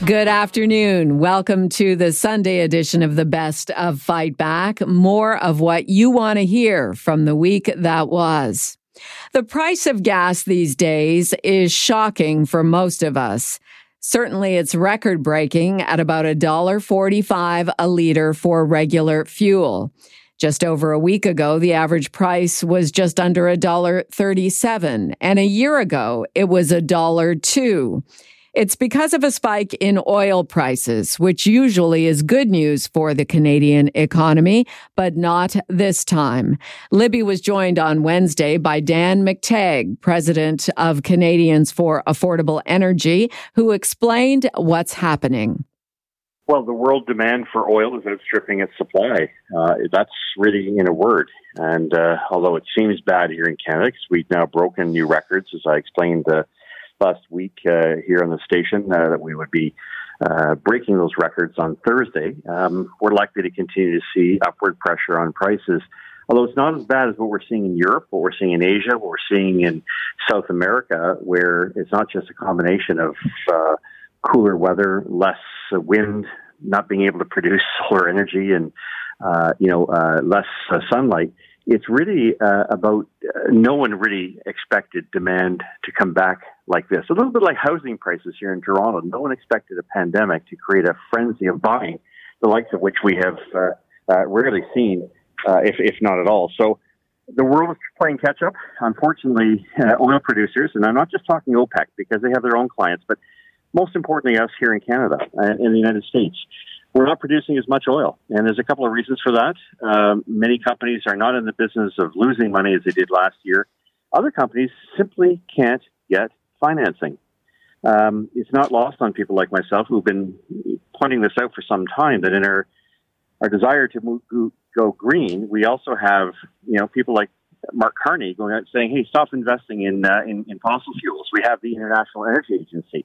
Good afternoon. Welcome to the Sunday edition of the Best of Fight Back. More of what you want to hear from the week that was. The price of gas these days is shocking for most of us. Certainly it's record breaking at about $1.45 a liter for regular fuel. Just over a week ago, the average price was just under $1.37, and a year ago, it was $1.02. It's because of a spike in oil prices, which usually is good news for the Canadian economy, but not this time. Libby was joined on Wednesday by Dan McTeague, president of Canadians for Affordable Energy, who explained what's happening. Well, the world demand for oil is outstripping its supply. Uh, that's really in a word. And uh, although it seems bad here in Canada, because we've now broken new records, as I explained uh, last week uh, here on the station uh, that we would be uh, breaking those records on Thursday. Um, we're likely to continue to see upward pressure on prices. Although it's not as bad as what we're seeing in Europe, what we're seeing in Asia, what we're seeing in South America, where it's not just a combination of uh, cooler weather, less wind, not being able to produce solar energy, and uh, you know uh, less sunlight it's really uh, about uh, no one really expected demand to come back like this. A little bit like housing prices here in Toronto. No one expected a pandemic to create a frenzy of buying, the likes of which we have uh, uh rarely seen, uh, if, if not at all. So the world is playing catch up. Unfortunately, uh, oil producers, and I'm not just talking OPEC because they have their own clients, but most importantly, us here in Canada and in the United States we're not producing as much oil. And there's a couple of reasons for that. Um, many companies are not in the business of losing money as they did last year. Other companies simply can't get financing. Um, it's not lost on people like myself who've been pointing this out for some time that in our our desire to move, go green, we also have you know people like Mark Carney going out saying, "Hey, stop investing in, uh, in in fossil fuels." We have the International Energy Agency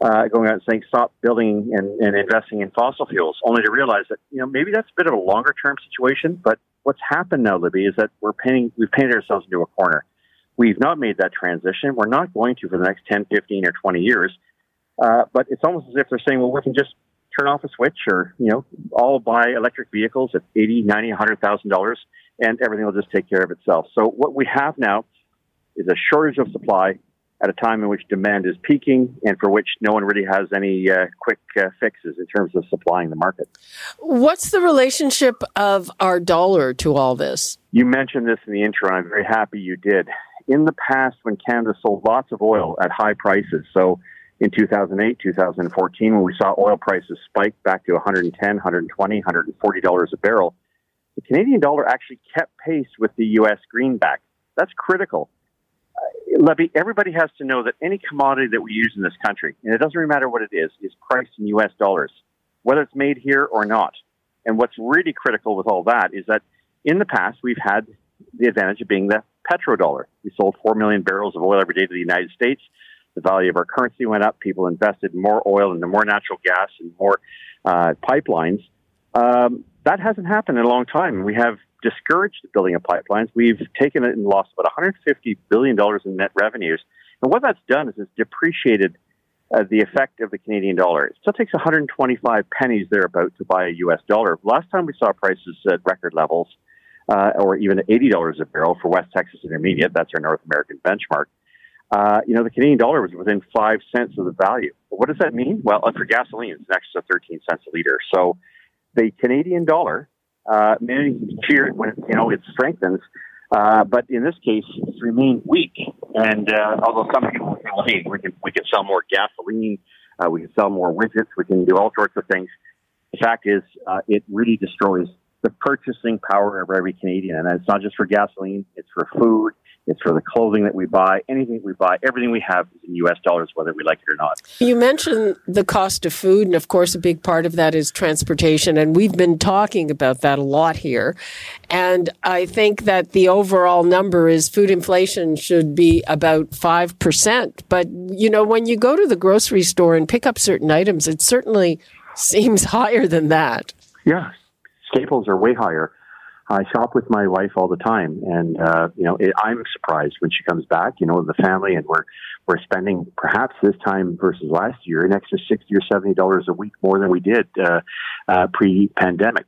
uh, going out and saying stop building and, and investing in fossil fuels, only to realize that you know maybe that's a bit of a longer term situation. But what's happened now, Libby, is that we're painting we've painted ourselves into a corner. We've not made that transition. We're not going to for the next 10, 15, or 20 years. Uh, but it's almost as if they're saying, well, we can just turn off a switch or, you know, all buy electric vehicles at 80, 90, $100,000 and everything will just take care of itself. So what we have now is a shortage of supply at a time in which demand is peaking and for which no one really has any uh, quick uh, fixes in terms of supplying the market. What's the relationship of our dollar to all this? You mentioned this in the intro, and I'm very happy you did. In the past, when Canada sold lots of oil at high prices, so in 2008, 2014, when we saw oil prices spike back to 110, 120, 140 dollars a barrel, the Canadian dollar actually kept pace with the U.S. greenback. That's critical Libby, everybody has to know that any commodity that we use in this country, and it doesn't really matter what it is, is priced in U.S. dollars, whether it's made here or not. And what's really critical with all that is that in the past, we've had the advantage of being the petrodollar. We sold 4 million barrels of oil every day to the United States. The value of our currency went up. People invested more oil and more natural gas and more uh, pipelines. Um, that hasn't happened in a long time. We have discouraged the building of pipelines. We've taken it and lost about $150 billion in net revenues. And what that's done is it's depreciated uh, the effect of the Canadian dollar. It still takes 125 pennies thereabout to buy a U.S. dollar. Last time we saw prices at record levels, uh, or even $80 a barrel for West Texas Intermediate, that's our North American benchmark. Uh, you know, the Canadian dollar was within five cents of the value. But what does that mean? Well, for gasoline, it's next to 13 cents a liter. So the Canadian dollar uh, many fear it when you know it strengthens. Uh, but in this case, it's remained weak. And uh, although some people say, well, hey, we can we can sell more gasoline, uh, we can sell more widgets, we can do all sorts of things. The fact is, uh, it really destroys the purchasing power of every Canadian, and it's not just for gasoline; it's for food, It's for the clothing that we buy, anything we buy, everything we have is in U.S. dollars, whether we like it or not. You mentioned the cost of food, and of course, a big part of that is transportation. And we've been talking about that a lot here. And I think that the overall number is food inflation should be about 5%. But, you know, when you go to the grocery store and pick up certain items, it certainly seems higher than that. Yeah, staples are way higher. I shop with my wife all the time, and uh, you know it, I'm surprised when she comes back. You know, the family, and we're we're spending perhaps this time versus last year an extra sixty or seventy dollars a week more than we did uh, uh, pre-pandemic.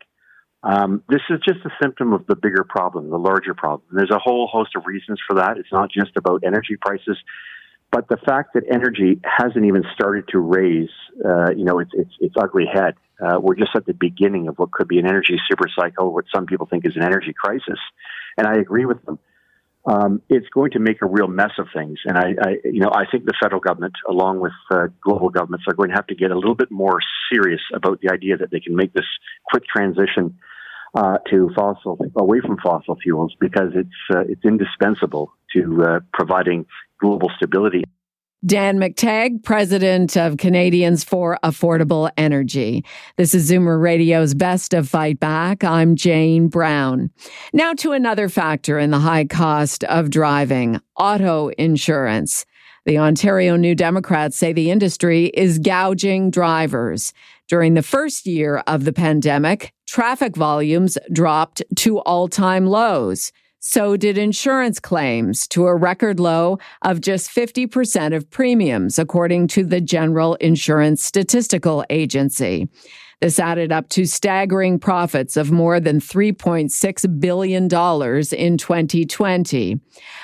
Um, this is just a symptom of the bigger problem, the larger problem. There's a whole host of reasons for that. It's not just about energy prices, but the fact that energy hasn't even started to raise, uh, you know, its its, its ugly head uh, we're just at the beginning of what could be an energy supercycle, what some people think is an energy crisis. And I agree with them. Um, it's going to make a real mess of things. And I, I you know, I think the federal government, along with uh, global governments, are going to have to get a little bit more serious about the idea that they can make this quick transition uh, to fossil, away from fossil fuels, because it's uh, it's indispensable to uh, providing global stability. Dan McTeague, president of Canadians for Affordable Energy. This is Zoomer Radio's Best of Fight Back. I'm Jane Brown. Now to another factor in the high cost of driving auto insurance. The Ontario New Democrats say the industry is gouging drivers. During the first year of the pandemic, traffic volumes dropped to all time lows. So did insurance claims to a record low of just 50% of premiums, according to the General Insurance Statistical Agency. This added up to staggering profits of more than $3.6 billion in 2020.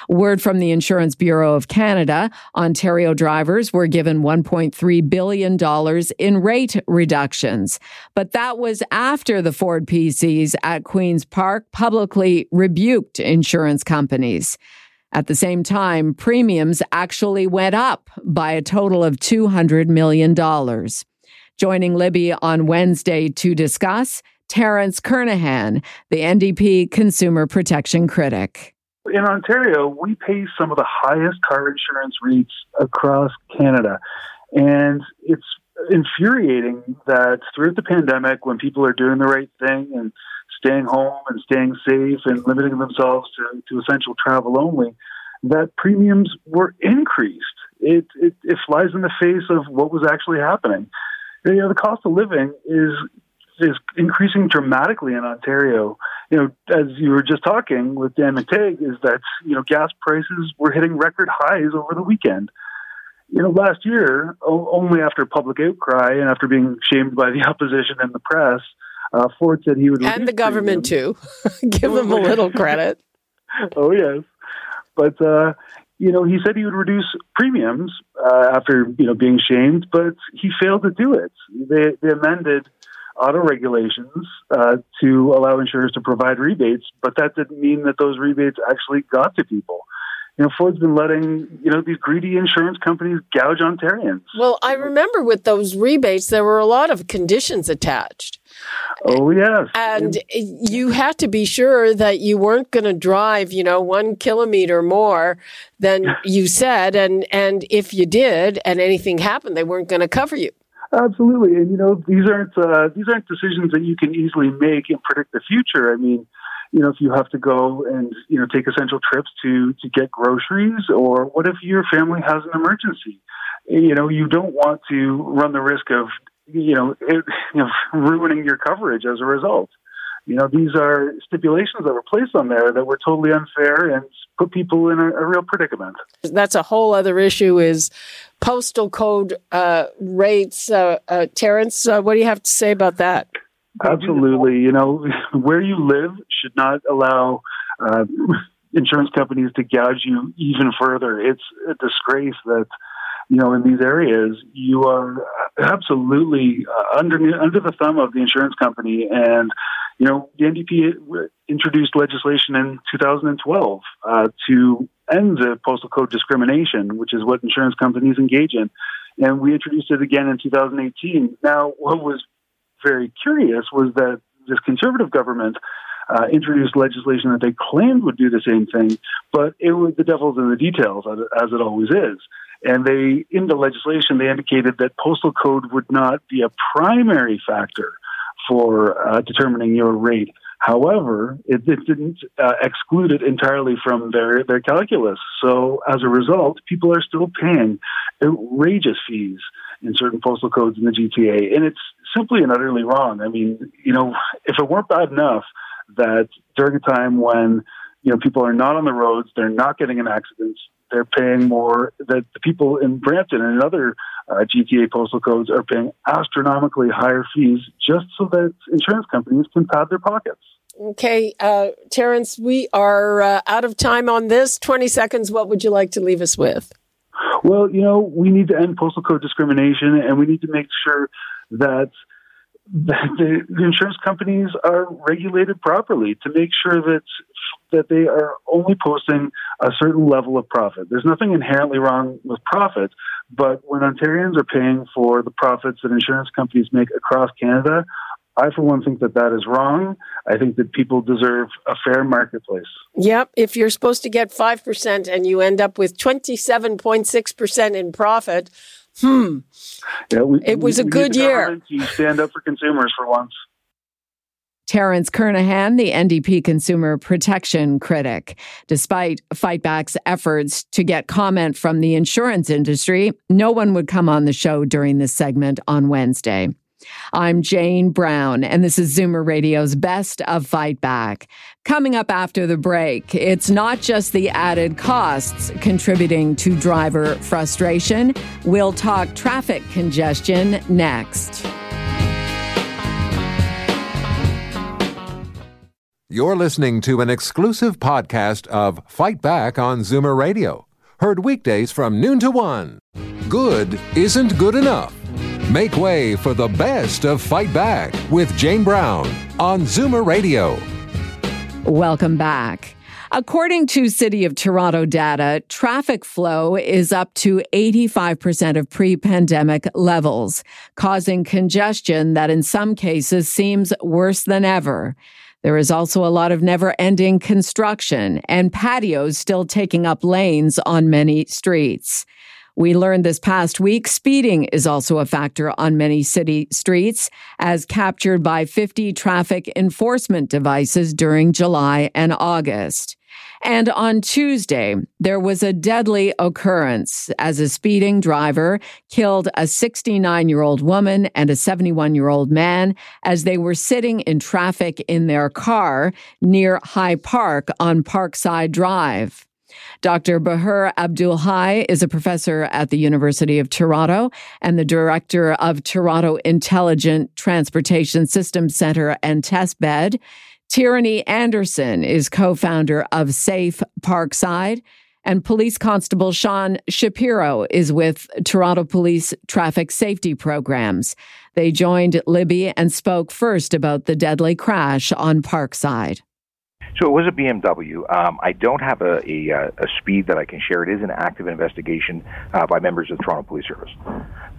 Word from the Insurance Bureau of Canada Ontario drivers were given $1.3 billion in rate reductions. But that was after the Ford PCs at Queen's Park publicly rebuked insurance companies. At the same time, premiums actually went up by a total of $200 million. Joining Libby on Wednesday to discuss, Terence Kernaghan, the NDP consumer protection critic. In Ontario, we pay some of the highest car insurance rates across Canada. And it's infuriating that throughout the pandemic, when people are doing the right thing and staying home and staying safe and limiting themselves to, to essential travel only, that premiums were increased. It, it, it flies in the face of what was actually happening you know, the cost of living is is increasing dramatically in Ontario. You know, as you were just talking with Dan McTeague, is that you know gas prices were hitting record highs over the weekend. You know, last year, only after public outcry and after being shamed by the opposition and the press, uh, Ford said he would and the government too. Give them a little credit. oh yes, but uh, you know, he said he would reduce premiums uh, after you know being shamed, but he failed to do it. They, they amended auto regulations uh, to allow insurers to provide rebates, but that didn't mean that those rebates actually got to people you know, Ford's been letting, you know, these greedy insurance companies gouge Ontarians. Well, I remember with those rebates, there were a lot of conditions attached. Oh, yes. And you had to be sure that you weren't going to drive, you know, one kilometer more than you said. And, and if you did and anything happened, they weren't going to cover you. Absolutely. And, you know, these aren't, uh, these aren't decisions that you can easily make and predict the future. I mean, you know, if you have to go and, you know, take essential trips to, to get groceries, or what if your family has an emergency? You know, you don't want to run the risk of, you know, it, you know ruining your coverage as a result. You know, these are stipulations that were placed on there that were totally unfair and put people in a, a real predicament. That's a whole other issue is postal code uh, rates. Uh, uh, Terence, uh, what do you have to say about that? Absolutely. You know, where you live should not allow uh, insurance companies to gouge you even further. It's a disgrace that, you know, in these areas, you are absolutely uh, under, under the thumb of the insurance company. And, you know, the NDP introduced legislation in 2012 uh, to end the postal code discrimination, which is what insurance companies engage in. And we introduced it again in 2018. Now, what was very curious was that this conservative government uh, introduced legislation that they claimed would do the same thing, but it was the devil's in the details, as it always is. And they, in the legislation, they indicated that postal code would not be a primary factor for uh, determining your rate. However, it, it didn't uh, exclude it entirely from their, their calculus. So as a result, people are still paying outrageous fees in certain postal codes in the GTA. And it's simply and utterly wrong. I mean, you know, if it weren't bad enough that during a time when, you know, people are not on the roads, they're not getting in accidents, they're paying more, that the people in Brampton and other uh, GTA postal codes are paying astronomically higher fees just so that insurance companies can pad their pockets. Okay, uh, Terence, we are uh, out of time on this. 20 seconds. What would you like to leave us with? Well, you know, we need to end postal code discrimination and we need to make sure that the, the insurance companies are regulated properly to make sure that that they are only posting a certain level of profit. There's nothing inherently wrong with profit, but when Ontarians are paying for the profits that insurance companies make across Canada, I, for one, think that that is wrong. I think that people deserve a fair marketplace. Yep. If you're supposed to get 5% and you end up with 27.6% in profit, hmm. Yeah, we, it was we, a we good year. Stand up for consumers for once. Terence Kernaghan, the NDP consumer protection critic. Despite Fightback's efforts to get comment from the insurance industry, no one would come on the show during this segment on Wednesday. I'm Jane Brown, and this is Zoomer Radio's Best of Fight Back. Coming up after the break, it's not just the added costs contributing to driver frustration. We'll talk traffic congestion next. You're listening to an exclusive podcast of Fight Back on Zoomer Radio. Heard weekdays from noon to one. Good isn't good enough. Make way for the best of Fight Back with Jane Brown on Zoomer Radio. Welcome back. According to City of Toronto data, traffic flow is up to 85% of pre-pandemic levels, causing congestion that in some cases seems worse than ever. There is also a lot of never ending construction and patios still taking up lanes on many streets. We learned this past week speeding is also a factor on many city streets, as captured by 50 traffic enforcement devices during July and August. And on Tuesday, there was a deadly occurrence as a speeding driver killed a 69 year old woman and a 71 year old man as they were sitting in traffic in their car near High Park on Parkside Drive. Dr. Baher Abdul Hai is a professor at the University of Toronto and the director of Toronto Intelligent Transportation Systems Center and Testbed. Tierney Anderson is co-founder of Safe Parkside. And Police Constable Sean Shapiro is with Toronto Police Traffic Safety Programs. They joined Libby and spoke first about the deadly crash on Parkside. So it was a BMW. Um, I don't have a, a, uh, a, speed that I can share. It is an active investigation uh, by members of the Toronto Police Service.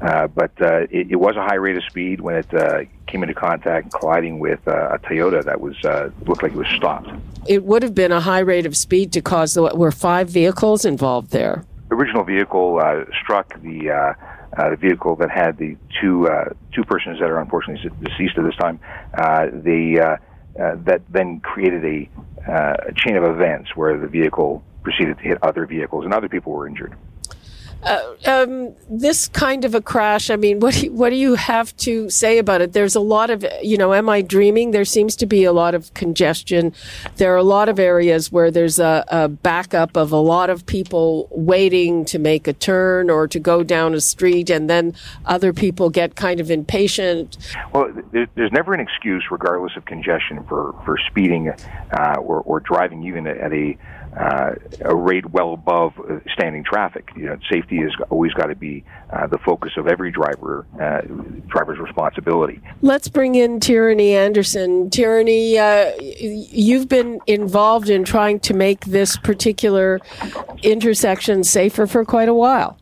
Uh, but uh, it, it, was a high rate of speed when it uh, came into contact, colliding with uh, a Toyota that was looked like it was stopped. It would have been a high rate of speed to cause. The, were five vehicles involved there? The original vehicle struck the. Uh, the vehicle that had the two uh, two persons that are unfortunately deceased at this time. Uh, they uh, that then created a, uh, a chain of events where the vehicle proceeded to hit other vehicles and other people were injured. Uh, um, this kind of a crash, I mean, what do, you, what do you have to say about it? There's a lot of, you know, am I dreaming? There seems to be a lot of congestion. There are a lot of areas where there's a, a backup of a lot of people waiting to make a turn or to go down a street, and then other people get kind of impatient. Well, there's never an excuse, regardless of congestion, for, for speeding uh, or, or driving even at a uh, a rate well above uh, standing traffic. You know, safety has always got to be uh, the focus of every driver uh, driver's responsibility. Let's bring in Tierney Anderson. Tierney, uh, you've been involved in trying to make this particular intersection safer for quite a while.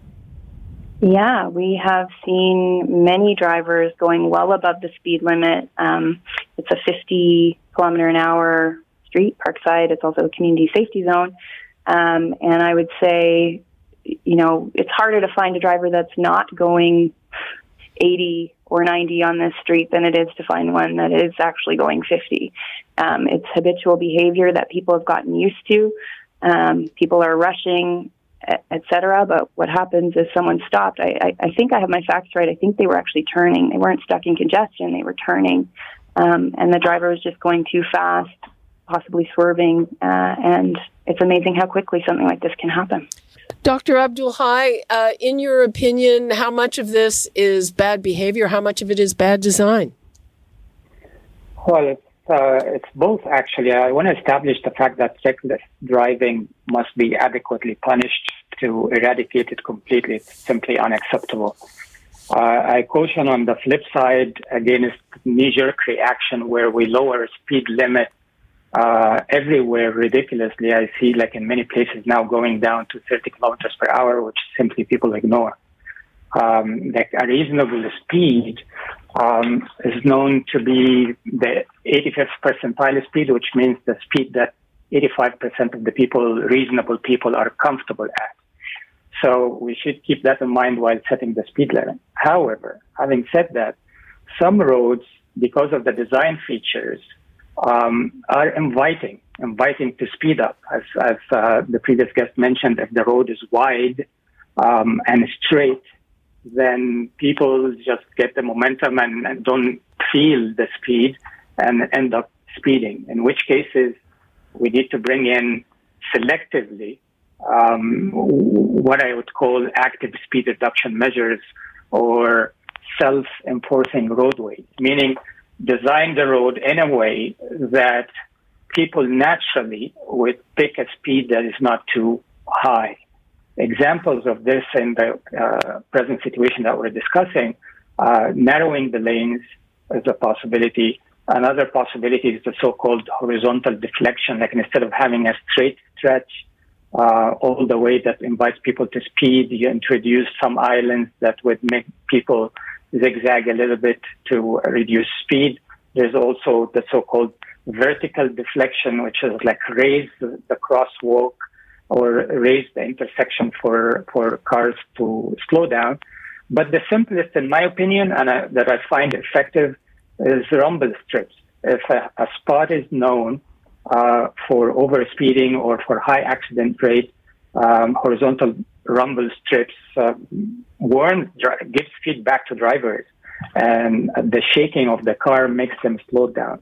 Yeah, we have seen many drivers going well above the speed limit. Um, it's a 50 kilometer an hour street, Parkside. It's also a community safety zone. Um, and I would say, you know, it's harder to find a driver that's not going 80 or 90 on this street than it is to find one that is actually going 50. Um, it's habitual behavior that people have gotten used to. Um, people are rushing etc. But what happens is someone stopped. I, I, I, think I have my facts right. I think they were actually turning. They weren't stuck in congestion. They were turning, um, and the driver was just going too fast, possibly swerving. Uh, and it's amazing how quickly something like this can happen. Dr. Abdul Hai, uh, in your opinion, how much of this is bad behavior? How much of it is bad design? Well, it's, uh, it's both actually. I want to establish the fact that reckless driving must be adequately punished to eradicate it completely. It's simply unacceptable. Uh, I caution on the flip side against knee-jerk reaction where we lower speed limit uh, everywhere ridiculously. I see like in many places now going down to 30 kilometers per hour, which simply people ignore. Um, like a reasonable speed um, is known to be the 85th percentile speed, which means the speed that 85% of the people, reasonable people, are comfortable at. So we should keep that in mind while setting the speed limit. However, having said that, some roads, because of the design features, um, are inviting, inviting to speed up. As, as uh, the previous guest mentioned, if the road is wide um, and straight, then people just get the momentum and, and don't feel the speed and end up speeding. In which cases, we need to bring in selectively um, what I would call active speed reduction measures or self-enforcing roadways, meaning design the road in a way that people naturally would pick a speed that is not too high. Examples of this in the uh, present situation that we're discussing, uh, narrowing the lanes is a possibility, Another possibility is the so-called horizontal deflection, like instead of having a straight stretch uh, all the way that invites people to speed, you introduce some islands that would make people zigzag a little bit to reduce speed. There's also the so-called vertical deflection, which is like raise the crosswalk or raise the intersection for, for cars to slow down. But the simplest, in my opinion, and I, that I find effective is rumble strips. If a, a spot is known uh, for overspeeding or for high accident rate, um, horizontal rumble strips uh, warn, gives feedback to drivers, and the shaking of the car makes them slow down.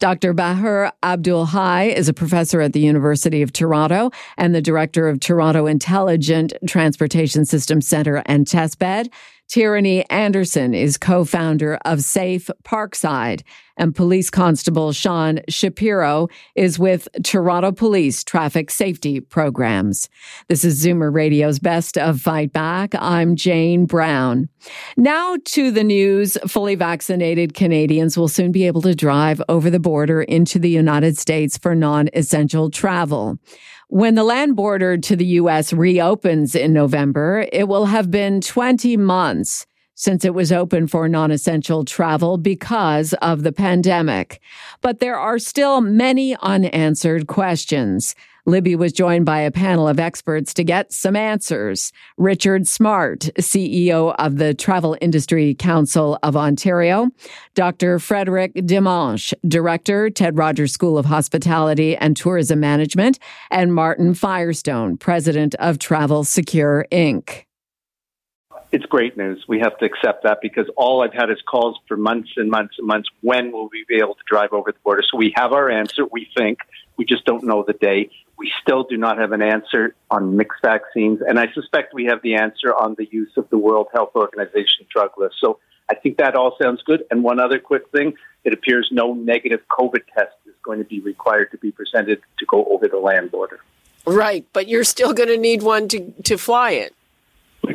Dr. Baher Abdul Hai is a professor at the University of Toronto and the director of Toronto Intelligent Transportation System Center and Testbed. Tierney Anderson is co-founder of Safe Parkside and police constable Sean Shapiro is with Toronto Police Traffic Safety Programs. This is Zoomer Radio's Best of Fight Back. I'm Jane Brown. Now to the news. Fully vaccinated Canadians will soon be able to drive over the border into the United States for non-essential travel. When the land border to the U.S. reopens in November, it will have been 20 months since it was open for non-essential travel because of the pandemic. But there are still many unanswered questions. Libby was joined by a panel of experts to get some answers. Richard Smart, CEO of the Travel Industry Council of Ontario, Dr. Frederic Dimanche, Director, Ted Rogers School of Hospitality and Tourism Management, and Martin Firestone, President of Travel Secure Inc it's great news. We have to accept that because all I've had is calls for months and months and months. When will we be able to drive over the border? So we have our answer. We think we just don't know the day. We still do not have an answer on mixed vaccines, and I suspect we have the answer on the use of the World Health Organization drug list. So I think that all sounds good. And one other quick thing: it appears no negative COVID test is going to be required to be presented to go over the land border. Right, but you're still going to need one to to fly it.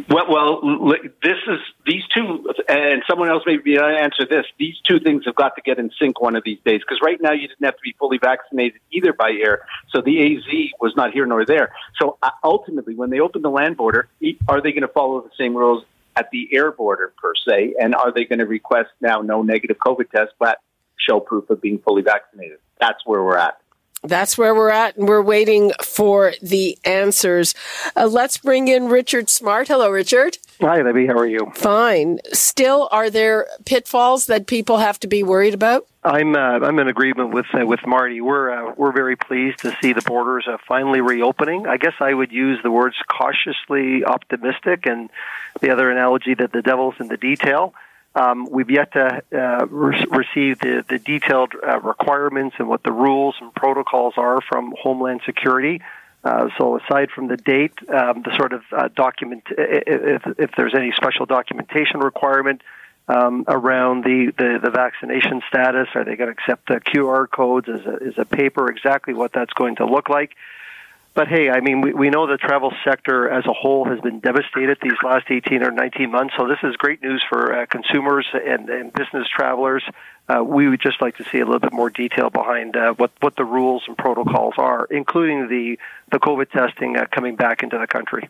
Well, well, this is these two, and someone else may be able to answer this. These two things have got to get in sync one of these days because right now you didn't have to be fully vaccinated either by air, so the AZ was not here nor there. So uh, ultimately, when they open the land border, are they going to follow the same rules at the air border per se, and are they going to request now no negative COVID test but show proof of being fully vaccinated? That's where we're at. That's where we're at, and we're waiting for the answers. Uh, let's bring in Richard Smart. Hello, Richard. Hi, Libby. How are you? Fine. Still, are there pitfalls that people have to be worried about? I'm uh, I'm in agreement with uh, with Marty. We're uh, we're very pleased to see the borders uh, finally reopening. I guess I would use the words cautiously optimistic, and the other analogy that the devil's in the detail. Um, we've yet to uh, re- receive the, the detailed uh, requirements and what the rules and protocols are from Homeland Security. Uh, so, aside from the date, um, the sort of uh, document, if, if there's any special documentation requirement um, around the, the, the, vaccination status, are they going to accept the QR codes as a, as a paper? Exactly what that's going to look like. But hey, I mean, we, we know the travel sector as a whole has been devastated these last 18 or 19 months. So this is great news for uh, consumers and, and business travelers uh, we would just like to see a little bit more detail behind uh, what what the rules and protocols are, including the the COVID testing uh, coming back into the country.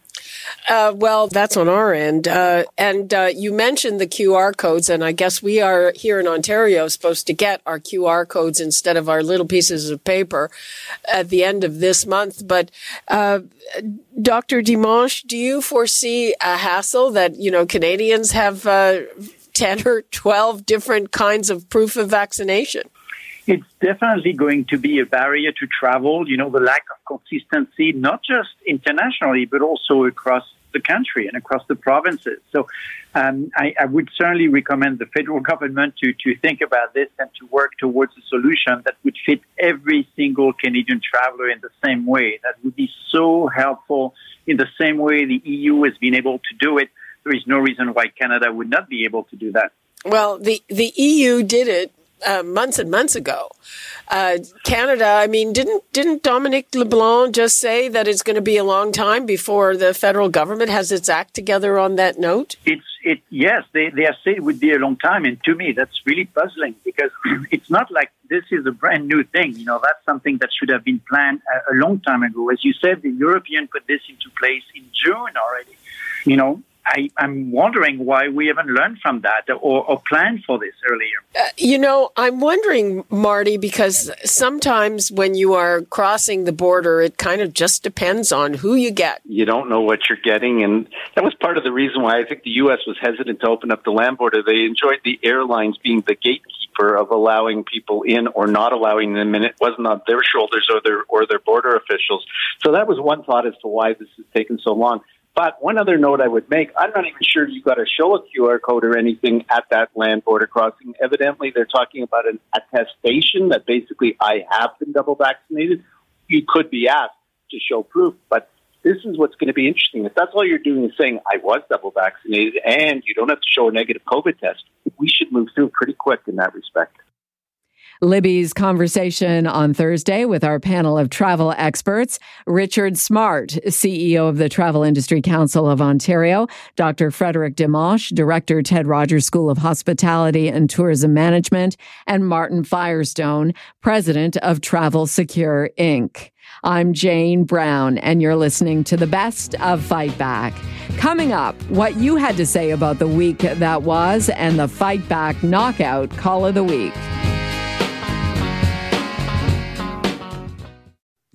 Uh, well, that's on our end. Uh, and uh, you mentioned the QR codes, and I guess we are here in Ontario supposed to get our QR codes instead of our little pieces of paper at the end of this month. But Dr. Dimanche, do you foresee a hassle that you know Canadians have? 10 or 12 different kinds of proof of vaccination. It's definitely going to be a barrier to travel. You know, the lack of consistency, not just internationally, but also across the country and across the provinces. So um, I, I, would certainly recommend the federal government to, to think about this and to work towards a solution that would fit every single Canadian traveler in the same way. That would be so helpful in the same way the EU has been able to do it there is no reason why Canada would not be able to do that. Well, the, the EU did it uh, months and months ago. Uh, Canada, I mean, didn't didn't Dominic LeBlanc just say that it's going to be a long time before the federal government has its act together on that note? It's it yes, they they have said it would be a long time, and to me that's really puzzling because it's not like this is a brand new thing. You know, that's something that should have been planned a, a long time ago. As you said, the European put this into place in June already. You know, I, am wondering why we haven't learned from that or, or planned for this earlier. Uh, you know, I'm wondering, Marty, because sometimes when you are crossing the border, it kind of just depends on who you get. You don't know what you're getting. And that was part of the reason why I think the U.S. was hesitant to open up the land border. They enjoyed the airlines being the gatekeeper of allowing people in or not allowing them in. It wasn't on their shoulders or their, or their border officials. So that was one thought as to why this has taken so long. But one other note I would make, I'm not even sure you've got to show a QR code or anything at that land border crossing. Evidently, they're talking about an attestation that basically I have been double vaccinated. You could be asked to show proof, but this is what's going to be interesting. If that's all you're doing is saying I was double vaccinated and you don't have to show a negative COVID test, we should move through pretty quick in that respect. Libby's conversation on Thursday with our panel of travel experts Richard Smart, CEO of the Travel Industry Council of Ontario, Dr. Frederic Dimanche, Director, Ted Rogers School of Hospitality and Tourism Management, and Martin Firestone, President of Travel Secure Inc. I'm Jane Brown, and you're listening to the best of Fight Back. Coming up, what you had to say about the week that was and the Fight Back Knockout Call of the Week.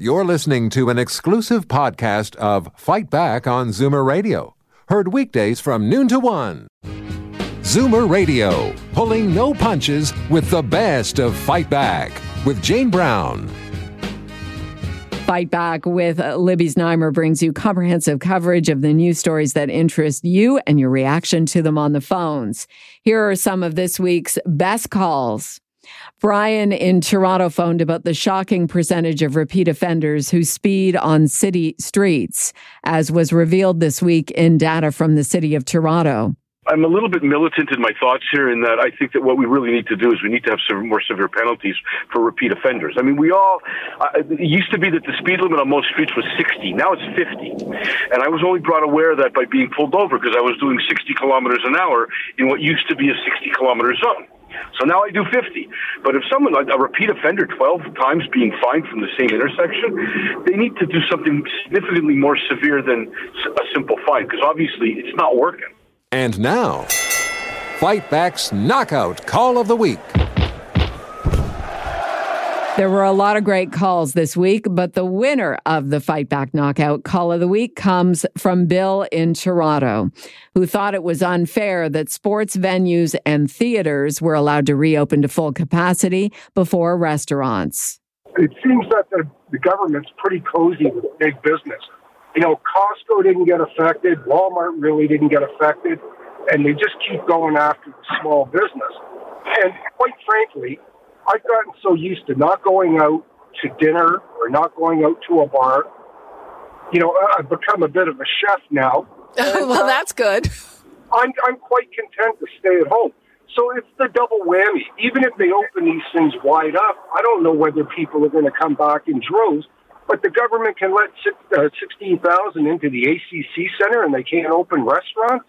You're listening to an exclusive podcast of Fight Back on Zoomer Radio, heard weekdays from noon to one. Zoomer Radio, pulling no punches with the best of Fight Back with Jane Brown. Fight Back with Libby Znaimer brings you comprehensive coverage of the news stories that interest you and your reaction to them on the phones. Here are some of this week's best calls. Brian in Toronto phoned about the shocking percentage of repeat offenders who speed on city streets, as was revealed this week in data from the city of Toronto. I'm a little bit militant in my thoughts here in that I think that what we really need to do is we need to have some more severe penalties for repeat offenders. I mean, we all, uh, it used to be that the speed limit on most streets was 60. Now it's 50. And I was only brought aware of that by being pulled over because I was doing 60 kilometers an hour in what used to be a 60 kilometer zone. So now I do 50. But if someone, a repeat offender, 12 times being fined from the same intersection, they need to do something significantly more severe than a simple fine because obviously it's not working. And now, Fight Back's Knockout Call of the Week. There were a lot of great calls this week, but the winner of the Fight Back Knockout Call of the Week comes from Bill in Toronto, who thought it was unfair that sports venues and theaters were allowed to reopen to full capacity before restaurants. It seems that the, the government's pretty cozy with big business. You know, Costco didn't get affected, Walmart really didn't get affected, and they just keep going after the small business. And quite frankly, I've gotten so used to not going out to dinner or not going out to a bar. You know, I've become a bit of a chef now. well, that's good. I'm, I'm quite content to stay at home. So it's the double whammy. Even if they open these things wide up, I don't know whether people are going to come back in droves. But the government can let uh, 16,000 into the ACC Center and they can't open restaurants.